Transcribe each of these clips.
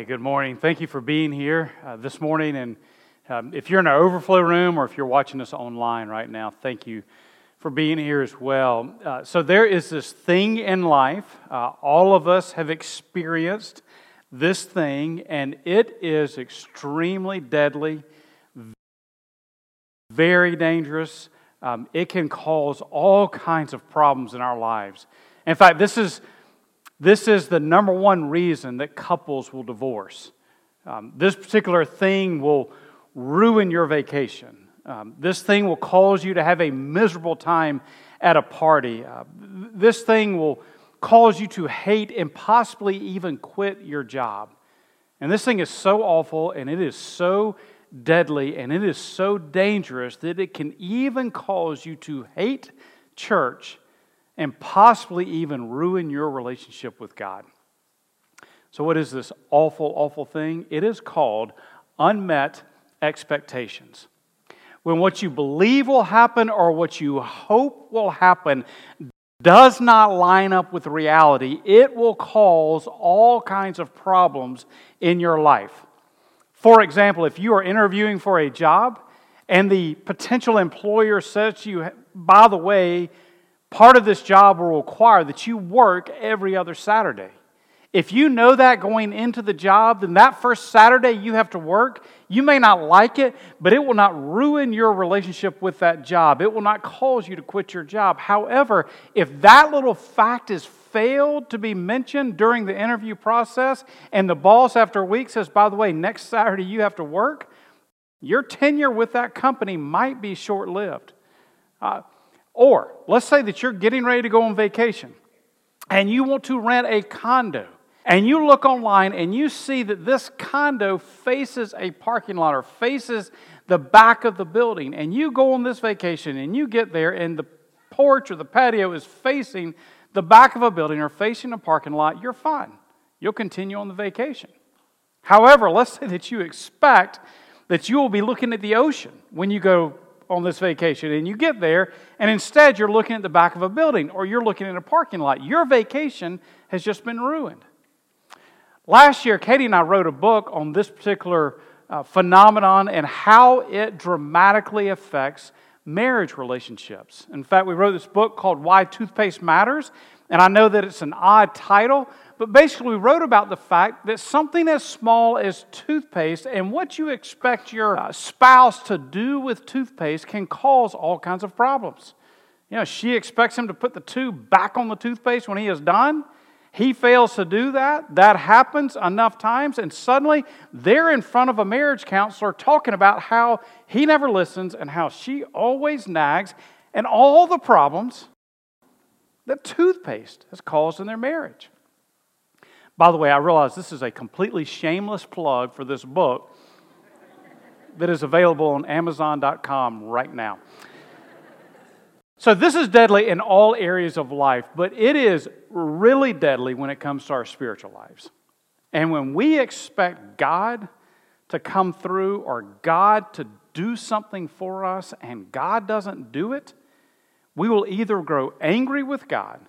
Hey, good morning. Thank you for being here uh, this morning. And um, if you're in our overflow room or if you're watching us online right now, thank you for being here as well. Uh, so, there is this thing in life, uh, all of us have experienced this thing, and it is extremely deadly, very dangerous. Um, it can cause all kinds of problems in our lives. In fact, this is this is the number one reason that couples will divorce. Um, this particular thing will ruin your vacation. Um, this thing will cause you to have a miserable time at a party. Uh, this thing will cause you to hate and possibly even quit your job. And this thing is so awful and it is so deadly and it is so dangerous that it can even cause you to hate church and possibly even ruin your relationship with God. So, what is this awful, awful thing? It is called unmet expectations. When what you believe will happen or what you hope will happen does not line up with reality, it will cause all kinds of problems in your life. For example, if you are interviewing for a job and the potential employer says to you, by the way, part of this job will require that you work every other Saturday. If you know that going into the job, then that first Saturday you have to work, you may not like it, but it will not ruin your relationship with that job. It will not cause you to quit your job. However, if that little fact is failed to be mentioned during the interview process, and the boss after a week says, by the way, next Saturday you have to work, your tenure with that company might be short lived. Uh, or let's say that you're getting ready to go on vacation and you want to rent a condo. And you look online and you see that this condo faces a parking lot or faces the back of the building. And you go on this vacation and you get there and the porch or the patio is facing the back of a building or facing a parking lot, you're fine. You'll continue on the vacation. However, let's say that you expect that you will be looking at the ocean when you go on this vacation and you get there and instead you're looking at the back of a building or you're looking at a parking lot. Your vacation has just been ruined. Last year, Katie and I wrote a book on this particular uh, phenomenon and how it dramatically affects marriage relationships. In fact, we wrote this book called Why Toothpaste Matters, and I know that it's an odd title, but basically, we wrote about the fact that something as small as toothpaste and what you expect your uh, spouse to do with toothpaste can cause all kinds of problems. You know, she expects him to put the tube back on the toothpaste when he is done. He fails to do that. That happens enough times, and suddenly they're in front of a marriage counselor talking about how he never listens and how she always nags and all the problems that toothpaste has caused in their marriage. By the way, I realize this is a completely shameless plug for this book that is available on Amazon.com right now. So, this is deadly in all areas of life, but it is really deadly when it comes to our spiritual lives. And when we expect God to come through or God to do something for us and God doesn't do it, we will either grow angry with God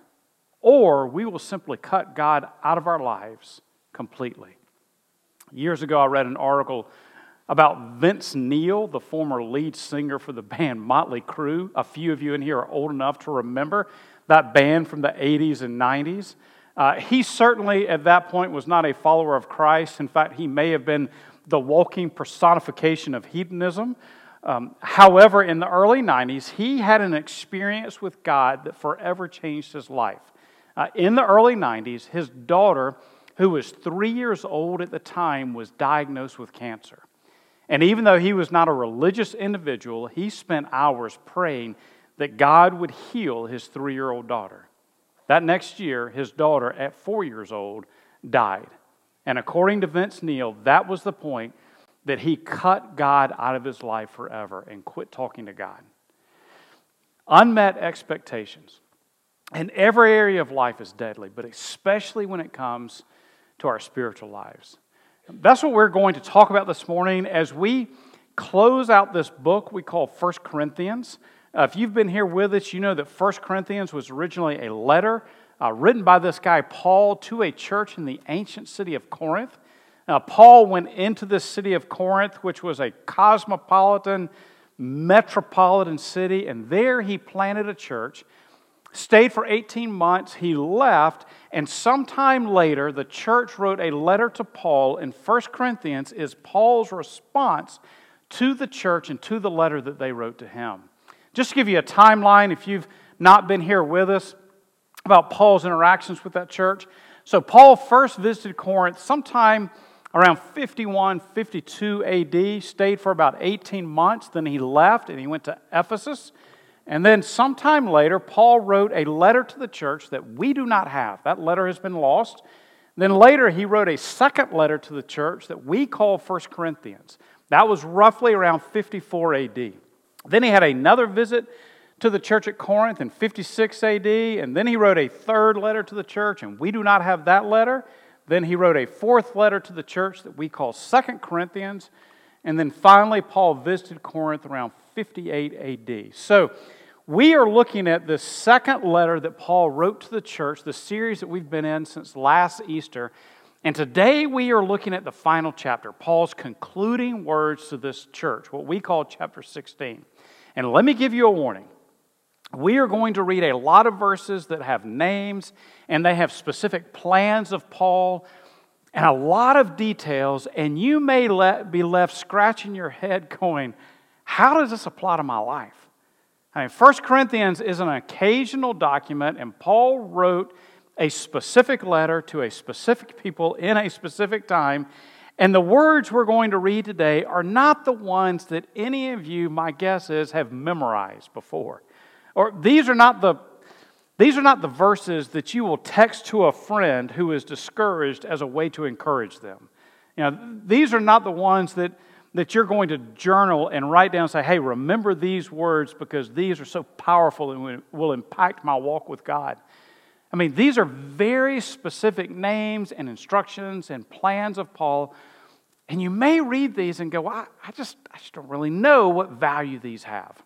or we will simply cut God out of our lives completely. Years ago, I read an article about Vince Neil, the former lead singer for the band Motley Crue. A few of you in here are old enough to remember that band from the 80s and 90s. Uh, he certainly, at that point, was not a follower of Christ. In fact, he may have been the walking personification of hedonism. Um, however, in the early 90s, he had an experience with God that forever changed his life. Uh, in the early 90s, his daughter, who was three years old at the time, was diagnosed with cancer. And even though he was not a religious individual, he spent hours praying that God would heal his three year old daughter. That next year, his daughter, at four years old, died. And according to Vince Neil, that was the point that he cut God out of his life forever and quit talking to God. Unmet expectations. And every area of life is deadly, but especially when it comes to our spiritual lives. That's what we're going to talk about this morning as we close out this book we call First Corinthians. Uh, if you've been here with us, you know that First Corinthians was originally a letter uh, written by this guy Paul to a church in the ancient city of Corinth. Paul went into the city of Corinth, which was a cosmopolitan, metropolitan city, and there he planted a church. Stayed for 18 months, he left, and sometime later, the church wrote a letter to Paul in 1 Corinthians, is Paul's response to the church and to the letter that they wrote to him. Just to give you a timeline, if you've not been here with us, about Paul's interactions with that church. So, Paul first visited Corinth sometime around 51, 52 AD, stayed for about 18 months, then he left and he went to Ephesus. And then, sometime later, Paul wrote a letter to the church that we do not have. That letter has been lost. Then later, he wrote a second letter to the church that we call 1 Corinthians. That was roughly around 54 AD. Then he had another visit to the church at Corinth in 56 AD, and then he wrote a third letter to the church, and we do not have that letter. Then he wrote a fourth letter to the church that we call Second Corinthians. And then finally, Paul visited Corinth around 58 AD. So we are looking at the second letter that Paul wrote to the church, the series that we've been in since last Easter. And today we are looking at the final chapter, Paul's concluding words to this church, what we call chapter 16. And let me give you a warning. We are going to read a lot of verses that have names and they have specific plans of Paul and a lot of details, and you may let, be left scratching your head going, How does this apply to my life? I mean, 1 Corinthians is an occasional document, and Paul wrote a specific letter to a specific people in a specific time. And the words we're going to read today are not the ones that any of you, my guess is, have memorized before. Or these are not the these are not the verses that you will text to a friend who is discouraged as a way to encourage them. You know, these are not the ones that, that you're going to journal and write down and say, hey, remember these words because these are so powerful and will impact my walk with God. I mean, these are very specific names and instructions and plans of Paul. And you may read these and go, I, I, just, I just don't really know what value these have.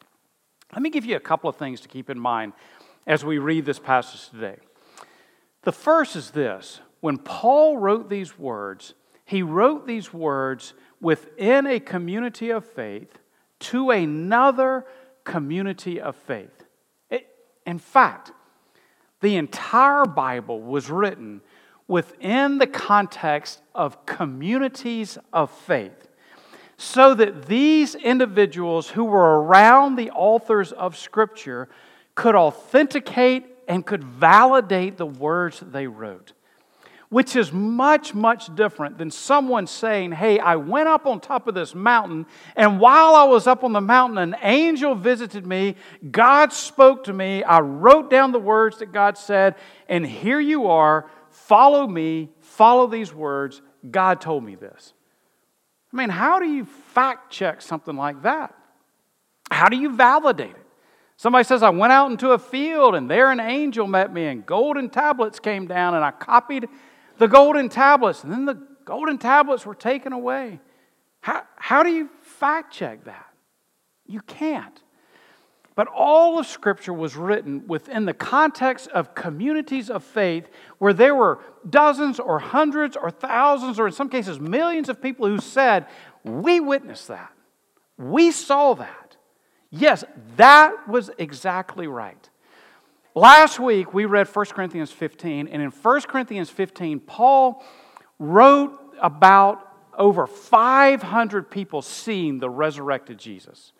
Let me give you a couple of things to keep in mind as we read this passage today. The first is this when Paul wrote these words, he wrote these words within a community of faith to another community of faith. It, in fact, the entire Bible was written within the context of communities of faith. So that these individuals who were around the authors of Scripture could authenticate and could validate the words they wrote which is much, much different than someone saying, Hey, I went up on top of this mountain, and while I was up on the mountain, an angel visited me. God spoke to me. I wrote down the words that God said, and here you are. Follow me, follow these words. God told me this. I mean, how do you fact check something like that? How do you validate it? Somebody says, I went out into a field and there an angel met me and golden tablets came down and I copied the golden tablets, and then the golden tablets were taken away. How, how do you fact check that? You can't. But all of Scripture was written within the context of communities of faith where there were dozens or hundreds or thousands or in some cases millions of people who said, We witnessed that. We saw that. Yes, that was exactly right. Last week we read 1 Corinthians 15, and in 1 Corinthians 15, Paul wrote about over 500 people seeing the resurrected Jesus.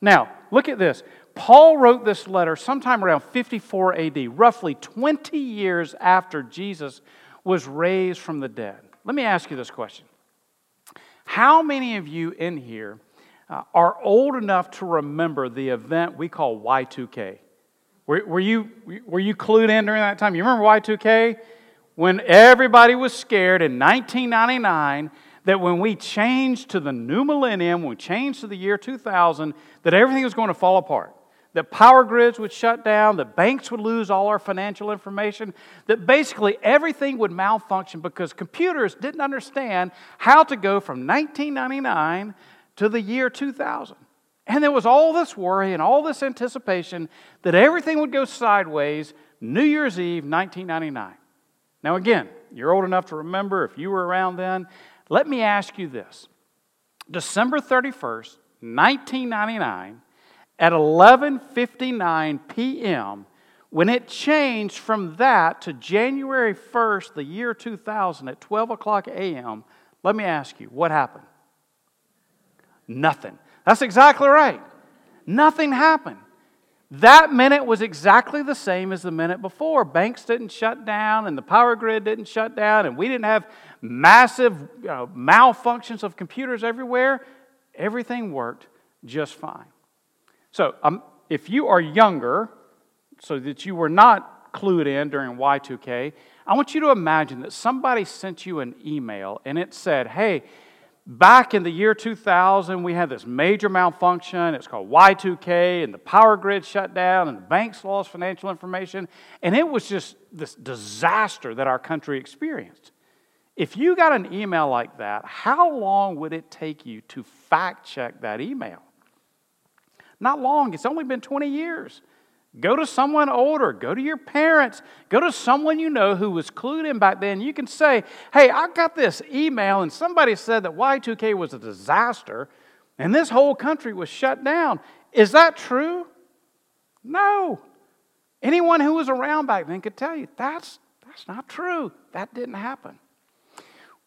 Now, look at this. Paul wrote this letter sometime around 54 AD, roughly 20 years after Jesus was raised from the dead. Let me ask you this question How many of you in here uh, are old enough to remember the event we call Y2K? Were, were, you, were you clued in during that time? You remember Y2K? When everybody was scared in 1999 that when we changed to the new millennium, when we changed to the year 2000, that everything was going to fall apart. That power grids would shut down, that banks would lose all our financial information, that basically everything would malfunction because computers didn't understand how to go from 1999 to the year 2000. And there was all this worry and all this anticipation that everything would go sideways New Year's Eve, 1999. Now, again, you're old enough to remember if you were around then. Let me ask you this December 31st, 1999, at 11:59 p.m., when it changed from that to January 1st, the year 2000, at 12 o'clock a.m., let me ask you, what happened? Nothing. That's exactly right. Nothing happened. That minute was exactly the same as the minute before. Banks didn't shut down, and the power grid didn't shut down, and we didn't have massive malfunctions of computers everywhere. Everything worked just fine. So, um, if you are younger, so that you were not clued in during Y2K, I want you to imagine that somebody sent you an email and it said, Hey, back in the year 2000, we had this major malfunction. It's called Y2K, and the power grid shut down, and the banks lost financial information. And it was just this disaster that our country experienced. If you got an email like that, how long would it take you to fact check that email? Not long, it's only been 20 years. Go to someone older. Go to your parents. Go to someone you know who was clued in back then. You can say, Hey, I got this email, and somebody said that Y2K was a disaster, and this whole country was shut down. Is that true? No. Anyone who was around back then could tell you that's, that's not true. That didn't happen.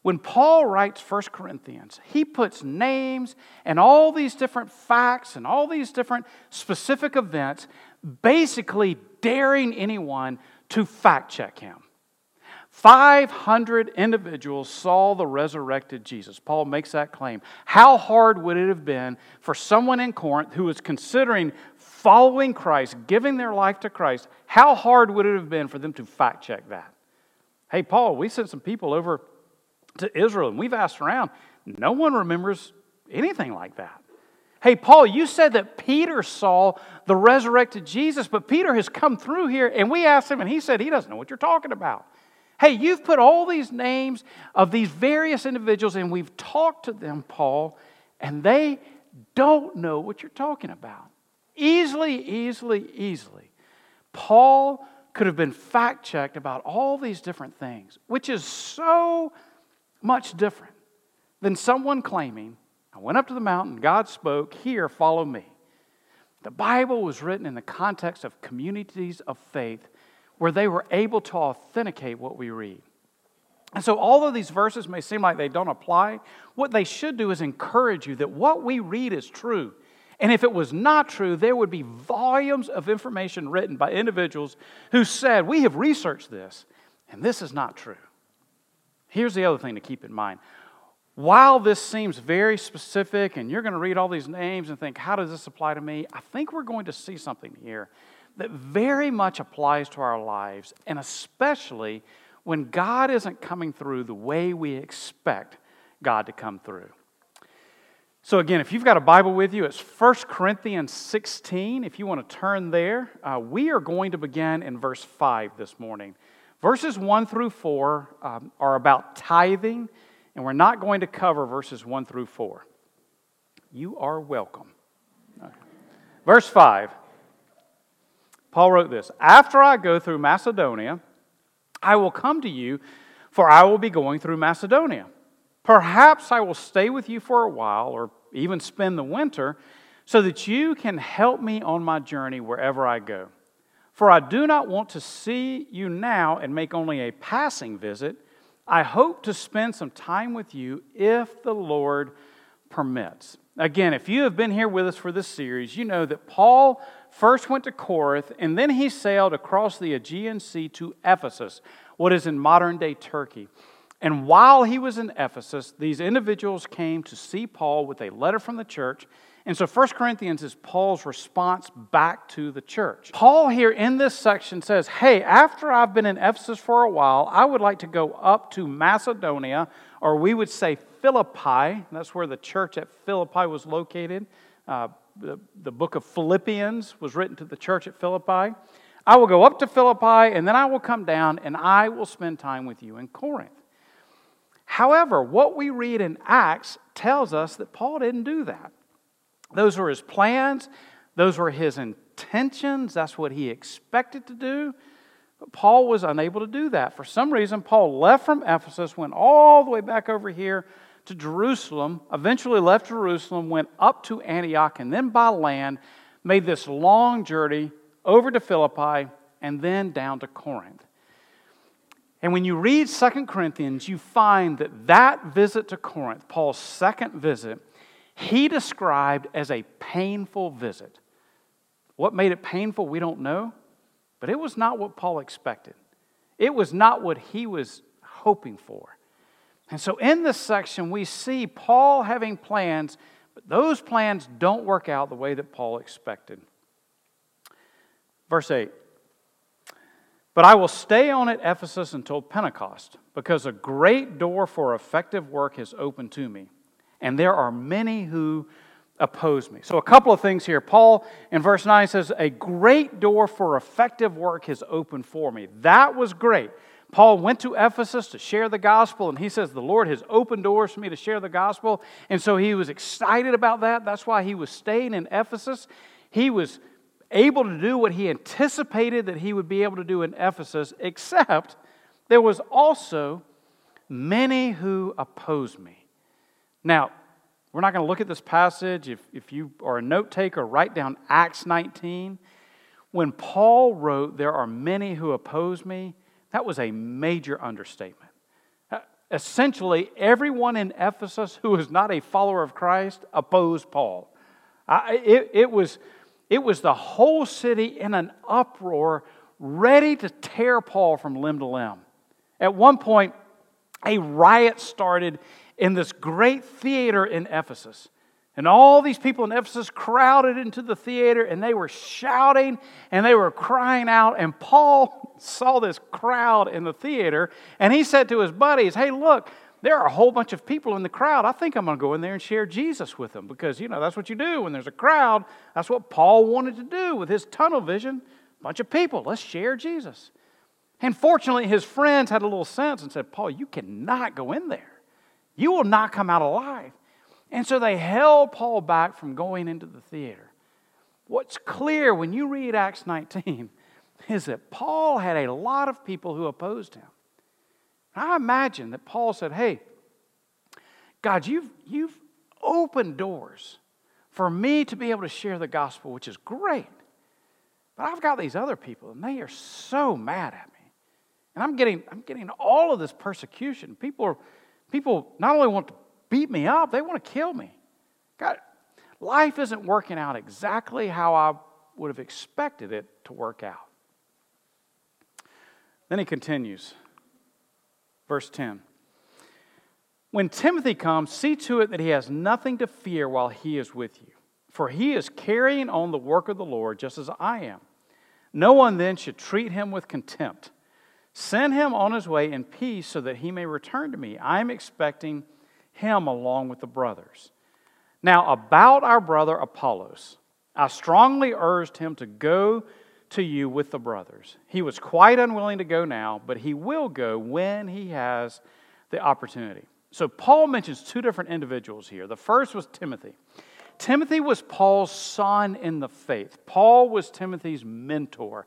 When Paul writes 1 Corinthians, he puts names and all these different facts and all these different specific events basically daring anyone to fact check him. 500 individuals saw the resurrected Jesus. Paul makes that claim. How hard would it have been for someone in Corinth who was considering following Christ, giving their life to Christ? How hard would it have been for them to fact check that? Hey, Paul, we sent some people over to Israel and we've asked around. No one remembers anything like that. Hey, Paul, you said that Peter saw the resurrected Jesus, but Peter has come through here and we asked him and he said he doesn't know what you're talking about. Hey, you've put all these names of these various individuals and we've talked to them, Paul, and they don't know what you're talking about. Easily, easily, easily. Paul could have been fact checked about all these different things, which is so much different than someone claiming I went up to the mountain, God spoke, Here, follow me. The Bible was written in the context of communities of faith where they were able to authenticate what we read. And so, although these verses may seem like they don't apply, what they should do is encourage you that what we read is true. And if it was not true, there would be volumes of information written by individuals who said, We have researched this, and this is not true. Here's the other thing to keep in mind while this seems very specific and you're going to read all these names and think, how does this apply to me? I think we're going to see something here that very much applies to our lives, and especially when God isn't coming through the way we expect God to come through. So, again, if you've got a Bible with you, it's 1 Corinthians 16. If you want to turn there, uh, we are going to begin in verse 5 this morning. Verses 1 through 4 um, are about tithing and we're not going to cover verses 1 through 4. You are welcome. Verse 5, Paul wrote this After I go through Macedonia, I will come to you, for I will be going through Macedonia. Perhaps I will stay with you for a while, or even spend the winter, so that you can help me on my journey wherever I go. For I do not want to see you now and make only a passing visit I hope to spend some time with you if the Lord permits. Again, if you have been here with us for this series, you know that Paul first went to Corinth and then he sailed across the Aegean Sea to Ephesus, what is in modern day Turkey. And while he was in Ephesus, these individuals came to see Paul with a letter from the church and so 1 Corinthians is Paul's response back to the church. Paul here in this section says, Hey, after I've been in Ephesus for a while, I would like to go up to Macedonia, or we would say Philippi. That's where the church at Philippi was located. Uh, the, the book of Philippians was written to the church at Philippi. I will go up to Philippi, and then I will come down, and I will spend time with you in Corinth. However, what we read in Acts tells us that Paul didn't do that. Those were his plans, those were his intentions, that's what he expected to do. But Paul was unable to do that. For some reason, Paul left from Ephesus, went all the way back over here to Jerusalem, eventually left Jerusalem, went up to Antioch, and then by land made this long journey over to Philippi and then down to Corinth. And when you read Second Corinthians, you find that that visit to Corinth, Paul's second visit, he described as a painful visit. What made it painful, we don't know, but it was not what Paul expected. It was not what he was hoping for. And so in this section, we see Paul having plans, but those plans don't work out the way that Paul expected. Verse 8 But I will stay on at Ephesus until Pentecost, because a great door for effective work has opened to me, and there are many who oppose me. So, a couple of things here. Paul in verse 9 says, A great door for effective work has opened for me. That was great. Paul went to Ephesus to share the gospel, and he says, The Lord has opened doors for me to share the gospel. And so he was excited about that. That's why he was staying in Ephesus. He was able to do what he anticipated that he would be able to do in Ephesus, except there was also many who opposed me. Now, we're not going to look at this passage. If, if you are a note taker, write down Acts 19. When Paul wrote, There are many who oppose me, that was a major understatement. Uh, essentially, everyone in Ephesus who was not a follower of Christ opposed Paul. I, it, it, was, it was the whole city in an uproar, ready to tear Paul from limb to limb. At one point, a riot started in this great theater in Ephesus. And all these people in Ephesus crowded into the theater and they were shouting and they were crying out. And Paul saw this crowd in the theater and he said to his buddies, Hey, look, there are a whole bunch of people in the crowd. I think I'm going to go in there and share Jesus with them because, you know, that's what you do when there's a crowd. That's what Paul wanted to do with his tunnel vision. Bunch of people, let's share Jesus. And fortunately, his friends had a little sense and said, Paul, you cannot go in there. You will not come out alive. And so they held Paul back from going into the theater. What's clear when you read Acts 19 is that Paul had a lot of people who opposed him. I imagine that Paul said, Hey, God, you've, you've opened doors for me to be able to share the gospel, which is great. But I've got these other people, and they are so mad at me. And I'm getting, I'm getting all of this persecution. People are People not only want to beat me up, they want to kill me. God, life isn't working out exactly how I would have expected it to work out. Then he continues, verse 10. When Timothy comes, see to it that he has nothing to fear while he is with you, for he is carrying on the work of the Lord just as I am. No one then should treat him with contempt. Send him on his way in peace so that he may return to me. I am expecting him along with the brothers. Now, about our brother Apollos, I strongly urged him to go to you with the brothers. He was quite unwilling to go now, but he will go when he has the opportunity. So, Paul mentions two different individuals here. The first was Timothy. Timothy was Paul's son in the faith, Paul was Timothy's mentor.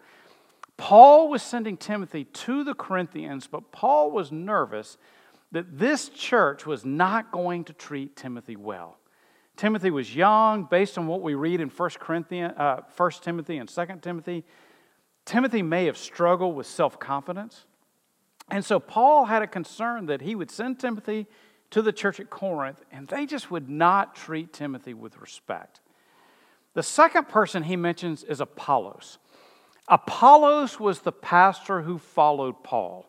Paul was sending Timothy to the Corinthians, but Paul was nervous that this church was not going to treat Timothy well. Timothy was young, based on what we read in 1, Corinthians, uh, 1 Timothy and 2 Timothy. Timothy may have struggled with self confidence. And so Paul had a concern that he would send Timothy to the church at Corinth, and they just would not treat Timothy with respect. The second person he mentions is Apollos. Apollos was the pastor who followed Paul.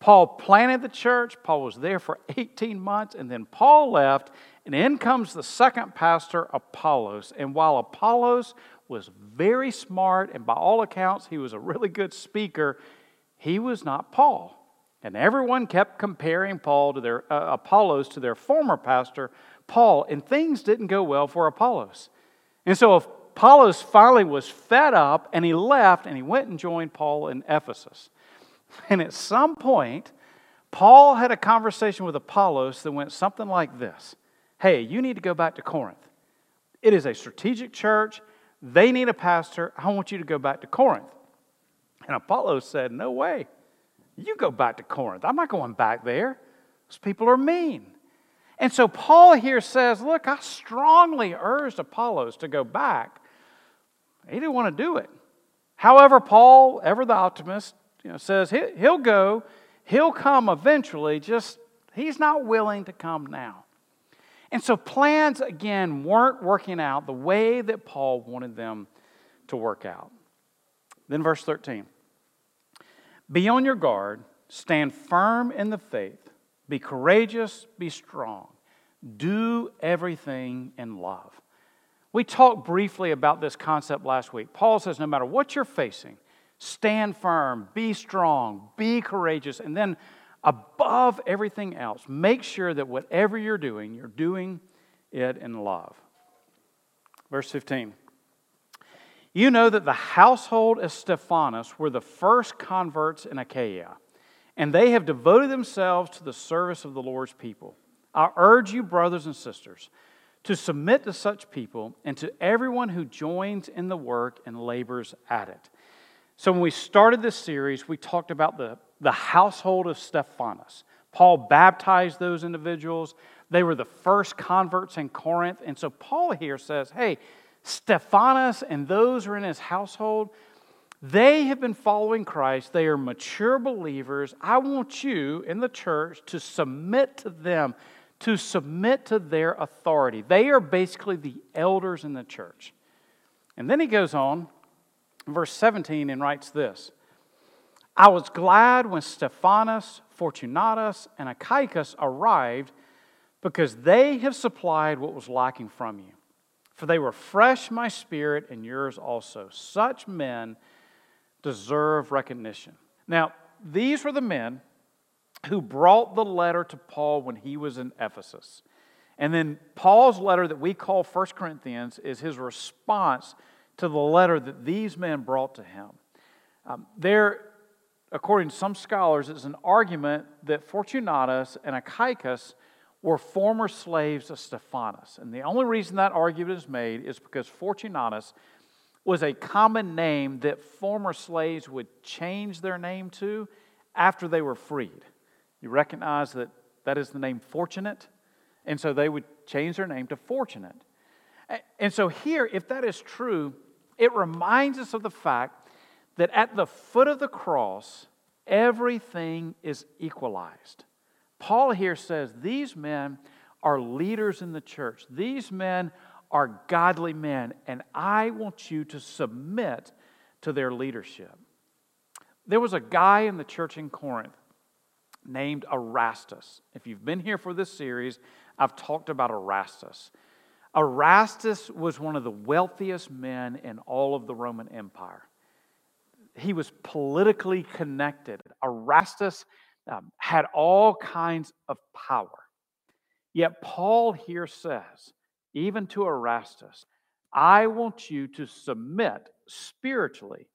Paul planted the church, Paul was there for 18 months, and then Paul left, and in comes the second pastor, Apollos. And while Apollos was very smart, and by all accounts, he was a really good speaker, he was not Paul. And everyone kept comparing Paul to their uh, Apollos to their former pastor, Paul, and things didn't go well for Apollos. And so Apollos finally was fed up and he left and he went and joined Paul in Ephesus. And at some point, Paul had a conversation with Apollos that went something like this Hey, you need to go back to Corinth. It is a strategic church. They need a pastor. I want you to go back to Corinth. And Apollos said, No way. You go back to Corinth. I'm not going back there. Those people are mean. And so Paul here says, Look, I strongly urged Apollos to go back. He didn't want to do it. However, Paul, ever the optimist, you know, says he'll go, he'll come eventually, just he's not willing to come now. And so plans, again, weren't working out the way that Paul wanted them to work out. Then, verse 13 Be on your guard, stand firm in the faith, be courageous, be strong, do everything in love. We talked briefly about this concept last week. Paul says, no matter what you're facing, stand firm, be strong, be courageous, and then above everything else, make sure that whatever you're doing, you're doing it in love. Verse 15. You know that the household of Stephanas were the first converts in Achaia, and they have devoted themselves to the service of the Lord's people. I urge you, brothers and sisters, to submit to such people and to everyone who joins in the work and labors at it. So, when we started this series, we talked about the the household of Stephanas. Paul baptized those individuals. They were the first converts in Corinth. And so Paul here says, hey, Stephanas and those who are in his household, they have been following Christ. They are mature believers. I want you in the church to submit to them, to submit to their authority. They are basically the elders in the church. And then he goes on, verse 17, and writes this I was glad when Stephanas, Fortunatus, and Achaicus arrived because they have supplied what was lacking from you. For they refresh my spirit and yours also. Such men deserve recognition. Now, these were the men who brought the letter to Paul when he was in Ephesus. And then Paul's letter that we call 1 Corinthians is his response to the letter that these men brought to him. Um, there according to some scholars, is an argument that Fortunatus and Achaicus were former slaves of Stephanas. And the only reason that argument is made is because Fortunatus was a common name that former slaves would change their name to after they were freed. You recognize that that is the name Fortunate? And so they would change their name to Fortunate. And so here, if that is true, it reminds us of the fact that at the foot of the cross, everything is equalized. Paul here says these men are leaders in the church. These men are godly men, and I want you to submit to their leadership. There was a guy in the church in Corinth named Erastus. If you've been here for this series, I've talked about Erastus. Erastus was one of the wealthiest men in all of the Roman Empire he was politically connected. Erastus um, had all kinds of power. Yet Paul here says, even to Erastus, I want you to submit spiritually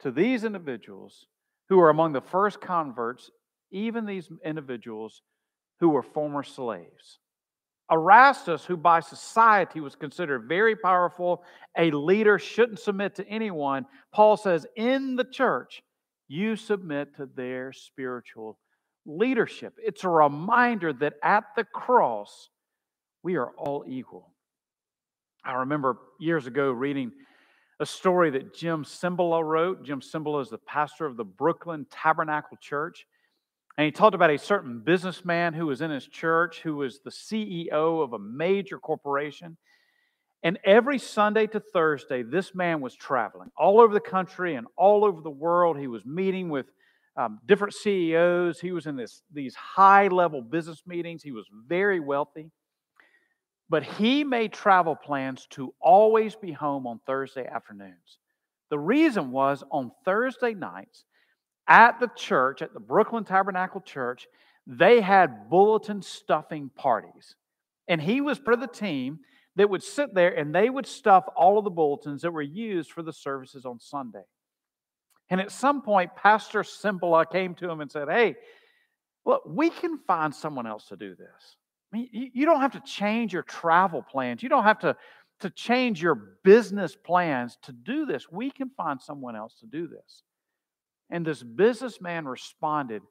to these individuals who are among the first converts, even these individuals who were former slaves. Erastus, who by society was considered very powerful, a leader, shouldn't submit to anyone, Paul says, in the church, you submit to their spiritual leadership. It's a reminder that at the cross, we are all equal. I remember years ago reading a story that Jim Cymbala wrote. Jim Cymbala is the pastor of the Brooklyn Tabernacle Church. And he talked about a certain businessman who was in his church who was the CEO of a major corporation. And every Sunday to Thursday, this man was traveling all over the country and all over the world. He was meeting with um, different CEOs. He was in this, these high level business meetings. He was very wealthy. But he made travel plans to always be home on Thursday afternoons. The reason was on Thursday nights, at the church, at the Brooklyn Tabernacle Church, they had bulletin stuffing parties. And he was part of the team that would sit there and they would stuff all of the bulletins that were used for the services on Sunday. And at some point, Pastor Cymbala came to him and said, Hey, look, we can find someone else to do this. I mean, you don't have to change your travel plans. You don't have to, to change your business plans to do this. We can find someone else to do this. And this businessman responded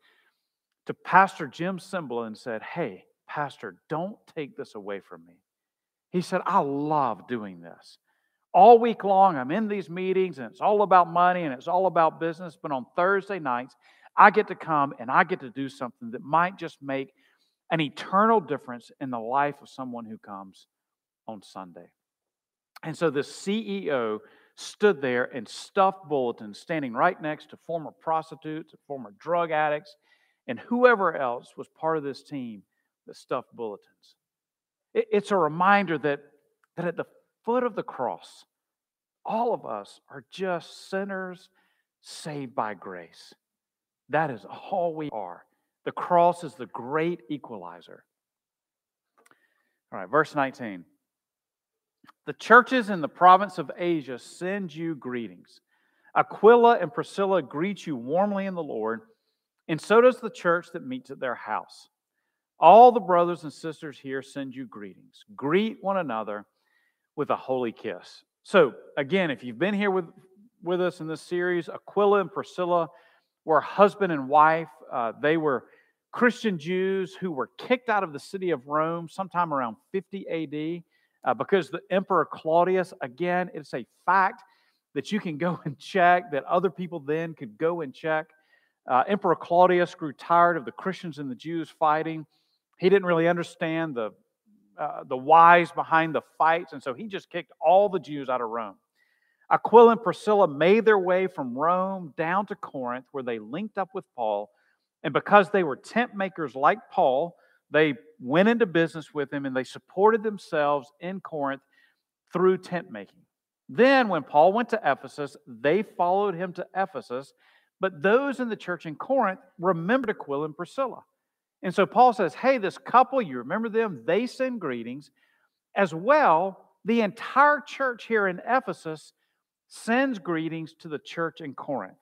to Pastor Jim Cymbala and said, Hey, Pastor, don't take this away from me. He said, I love doing this. All week long, I'm in these meetings and it's all about money and it's all about business. But on Thursday nights, I get to come and I get to do something that might just make an eternal difference in the life of someone who comes on Sunday. And so the CEO stood there and stuffed bulletins, standing right next to former prostitutes former drug addicts and whoever else was part of this team that stuffed bulletins. It's a reminder that, that at the foot of the cross, all of us are just sinners saved by grace. That is all we are. The cross is the great equalizer. All right, verse 19. The churches in the province of Asia send you greetings. Aquila and Priscilla greet you warmly in the Lord, and so does the church that meets at their house. All the brothers and sisters here send you greetings. Greet one another with a holy kiss. So, again, if you've been here with, with us in this series, Aquila and Priscilla were husband and wife. Uh, they were Christian Jews who were kicked out of the city of Rome sometime around 50 AD uh, because the Emperor Claudius, again, it's a fact that you can go and check, that other people then could go and check. Uh, Emperor Claudius grew tired of the Christians and the Jews fighting. He didn't really understand the, uh, the whys behind the fights, and so he just kicked all the Jews out of Rome. Aquila and Priscilla made their way from Rome down to Corinth, where they linked up with Paul. And because they were tent makers like Paul, they went into business with him and they supported themselves in Corinth through tent making. Then, when Paul went to Ephesus, they followed him to Ephesus. But those in the church in Corinth remembered Aquila and Priscilla. And so Paul says, Hey, this couple, you remember them? They send greetings. As well, the entire church here in Ephesus sends greetings to the church in Corinth.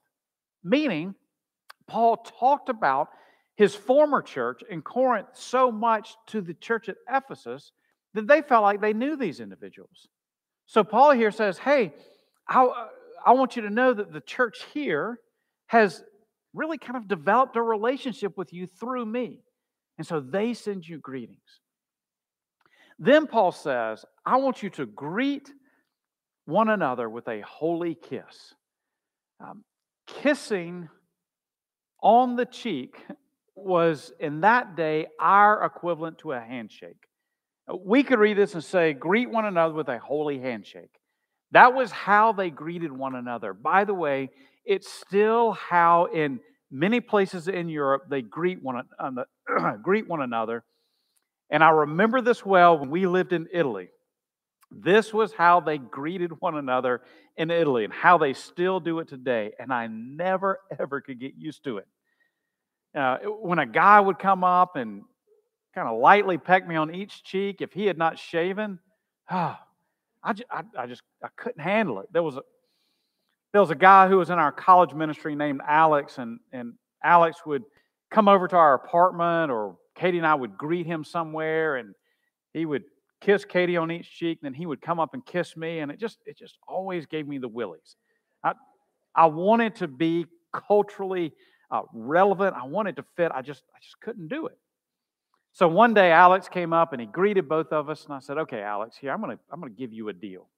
Meaning, Paul talked about his former church in Corinth so much to the church at Ephesus that they felt like they knew these individuals. So Paul here says, Hey, I, I want you to know that the church here has really kind of developed a relationship with you through me. And so they send you greetings. Then Paul says, I want you to greet one another with a holy kiss. Um, kissing on the cheek was in that day our equivalent to a handshake. Uh, we could read this and say, greet one another with a holy handshake. That was how they greeted one another. By the way, it's still how in many places in Europe they greet one, greet one another. And I remember this well when we lived in Italy. This was how they greeted one another in Italy and how they still do it today. And I never, ever could get used to it. Uh, when a guy would come up and kind of lightly peck me on each cheek, if he had not shaven, oh, I, just, I, I just I couldn't handle it. There was a there was a guy who was in our college ministry named Alex, and, and Alex would come over to our apartment, or Katie and I would greet him somewhere, and he would kiss Katie on each cheek, and then he would come up and kiss me, and it just it just always gave me the willies. I I wanted to be culturally uh, relevant. I wanted to fit. I just I just couldn't do it. So one day Alex came up and he greeted both of us, and I said, "Okay, Alex, here I'm gonna I'm gonna give you a deal.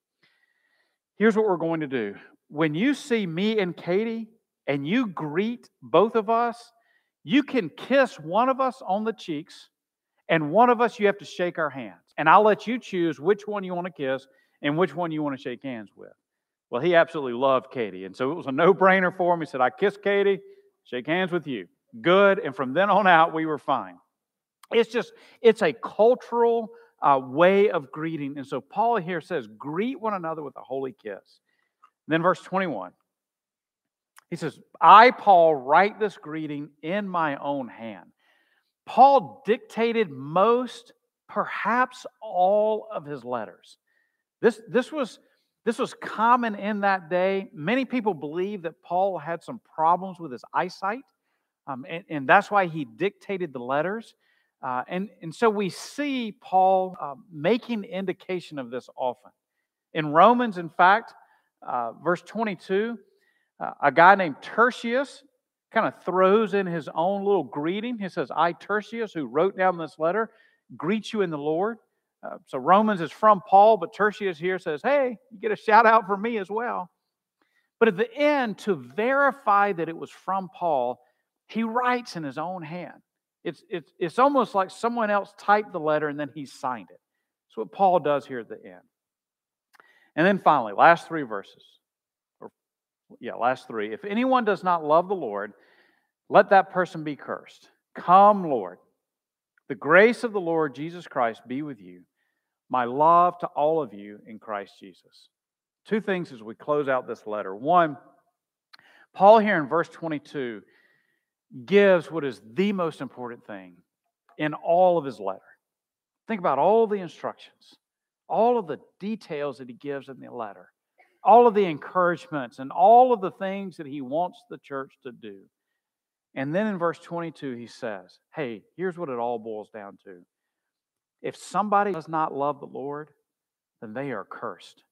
Here's what we're going to do. When you see me and Katie, and you greet both of us, you can kiss one of us on the cheeks, and one of us you have to shake our hands. And I'll let you choose which one you want to kiss and which one you want to shake hands with." Well, he absolutely loved Katie, and so it was a no-brainer for him. He said, "I kiss Katie." Shake hands with you. Good. And from then on out, we were fine. It's just, it's a cultural uh, way of greeting. And so Paul here says, greet one another with a holy kiss. And then verse 21, he says, I, Paul, write this greeting in my own hand. Paul dictated most, perhaps all of his letters. This, this was this was common in that day. Many people believe that Paul had some problems with his eyesight, um, and, and, that's why he dictated the letters. Uh, and, and so we see Paul uh, making indication of this often. In Romans, in fact, uh, verse 22, Uh, a guy named Tertius kind of throws in his own little greeting. He says, I, Tertius, who wrote down this letter, greet you in the Lord. Uh, so Romans is from Paul, but Tertius here says, Hey, you get a shout out from me as well. But at the end, to verify that it was from Paul, he writes in his own hand. It's, it's, it's almost like someone else typed the letter and then he signed it. That's what Paul does here at the end. And then finally, last three verses. Or, yeah, last three. If anyone does not love the Lord, let that person be cursed. Come, Lord. The grace of the Lord Jesus Christ be with you. My love to all of you in Christ Jesus. Two things as we close out this letter. One, Paul here in verse 22 gives what is the most important thing in all of his letter. Think about all the instructions, all of the details that he gives in the letter, all of the encouragements, and all of the things that he wants the church to do. And then in verse 22, he says, Hey, here's what it all boils down to. If somebody does not love the Lord, then they are cursed.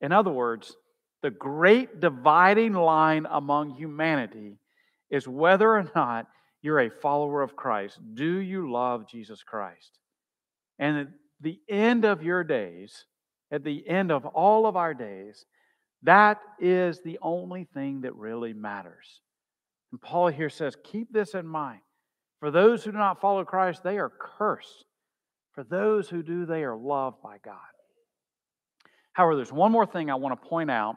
In other words, the great dividing line among humanity is whether or not you're a follower of Christ. Do you love Jesus Christ? And at the end of your days, at the end of all of our days, that is the only thing that really matters. And Paul here says, keep this in mind. For those who do not follow Christ, they are cursed. For those who do, they are loved by God. However, there's one more thing I want to point out,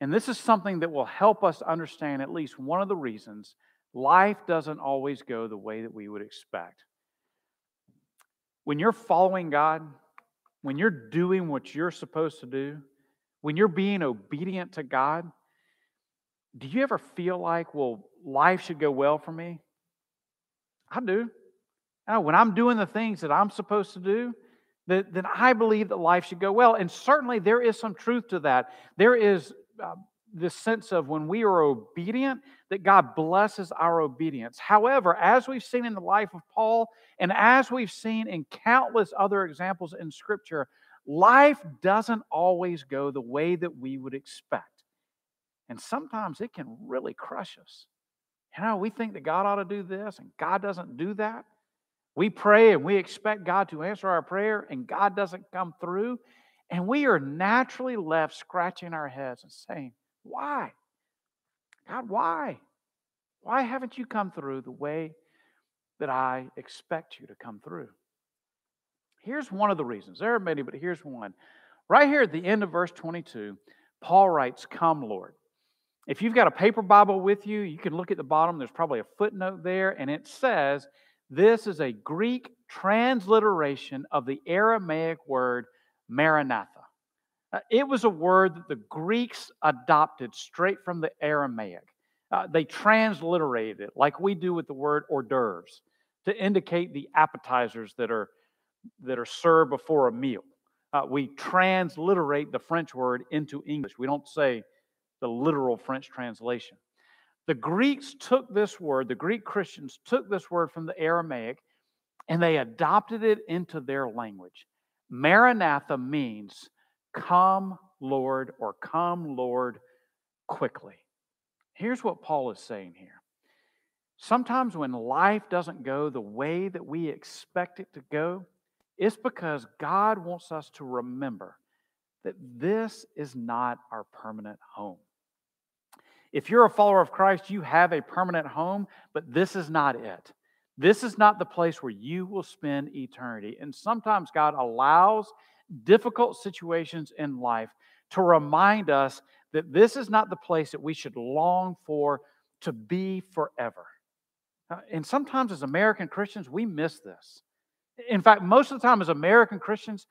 and this is something that will help us understand at least one of the reasons life doesn't always go the way that we would expect. When you're following God, when you're doing what you're supposed to do, when you're being obedient to God, do you ever feel like, well, life should go well for me? I do. When I'm doing the things that I'm supposed to do, then I believe that life should go well. And certainly there is some truth to that. There is uh, this sense of when we are obedient, that God blesses our obedience. However, as we've seen in the life of Paul, and as we've seen in countless other examples in Scripture, life doesn't always go the way that we would expect. And sometimes it can really crush us. You know, we think that God ought to do this, and God doesn't do that. We pray and we expect God to answer our prayer, and God doesn't come through. And we are naturally left scratching our heads and saying, Why? God, why? Why haven't you come through the way that I expect you to come through? Here's one of the reasons. There are many, but here's one. Right here at the end of verse 22, Paul writes, Come, Lord. If you've got a paper Bible with you, you can look at the bottom. There's probably a footnote there, and it says this is a Greek transliteration of the Aramaic word Maranatha. Uh, it was a word that the Greeks adopted straight from the Aramaic. Uh, they transliterated it like we do with the word hors d'oeuvres to indicate the appetizers that are, that are served before a meal. Uh, we transliterate the French word into English. We don't say the literal French translation. The Greeks took this word, the Greek Christians took this word from the Aramaic and they adopted it into their language. Maranatha means come, Lord, or come, Lord, quickly. Here's what Paul is saying here. Sometimes when life doesn't go the way that we expect it to go, it's because God wants us to remember that this is not our permanent home. If you're a follower of Christ, you have a permanent home, but this is not it. This is not the place where you will spend eternity. And sometimes God allows difficult situations in life to remind us that this is not the place that we should long for to be forever. Uh, and sometimes as American Christians, we miss this. In fact, most of the time as American Christians,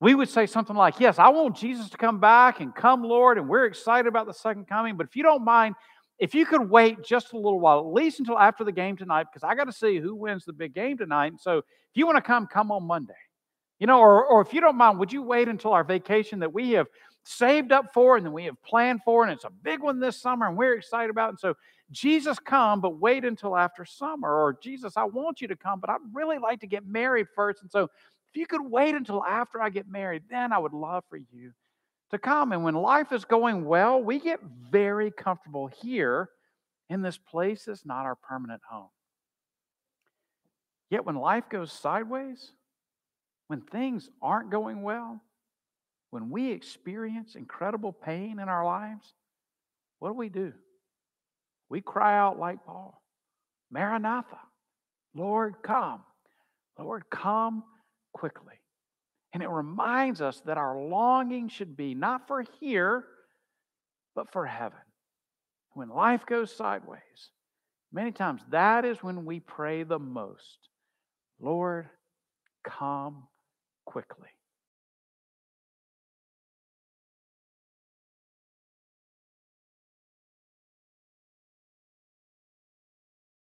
we would say something like, Yes, I want Jesus to come back and come, Lord, and we're excited about the second coming. But if you don't mind, if you could wait just a little while, at least until after the game tonight, because I got to see who wins the big game tonight. So if you want to come, come on Monday. You know, or, or if you don't mind, would you wait until our vacation that we have saved up for and that we have planned for? And it's a big one this summer and we're excited about. And so, Jesus, come, but wait until after summer. Or, Jesus, I want you to come, but I'd really like to get married first. And so, if you could wait until after I get married, then I would love for you to come. And when life is going well, we get very comfortable here in this place that's not our permanent home. Yet when life goes sideways, when things aren't going well, when we experience incredible pain in our lives, what do we do? We cry out like Paul Maranatha, Lord, come. Lord, come quickly. And it reminds us that our longing should be not for here, but for heaven. When life goes sideways, many times that is when we pray the most Lord, come quickly.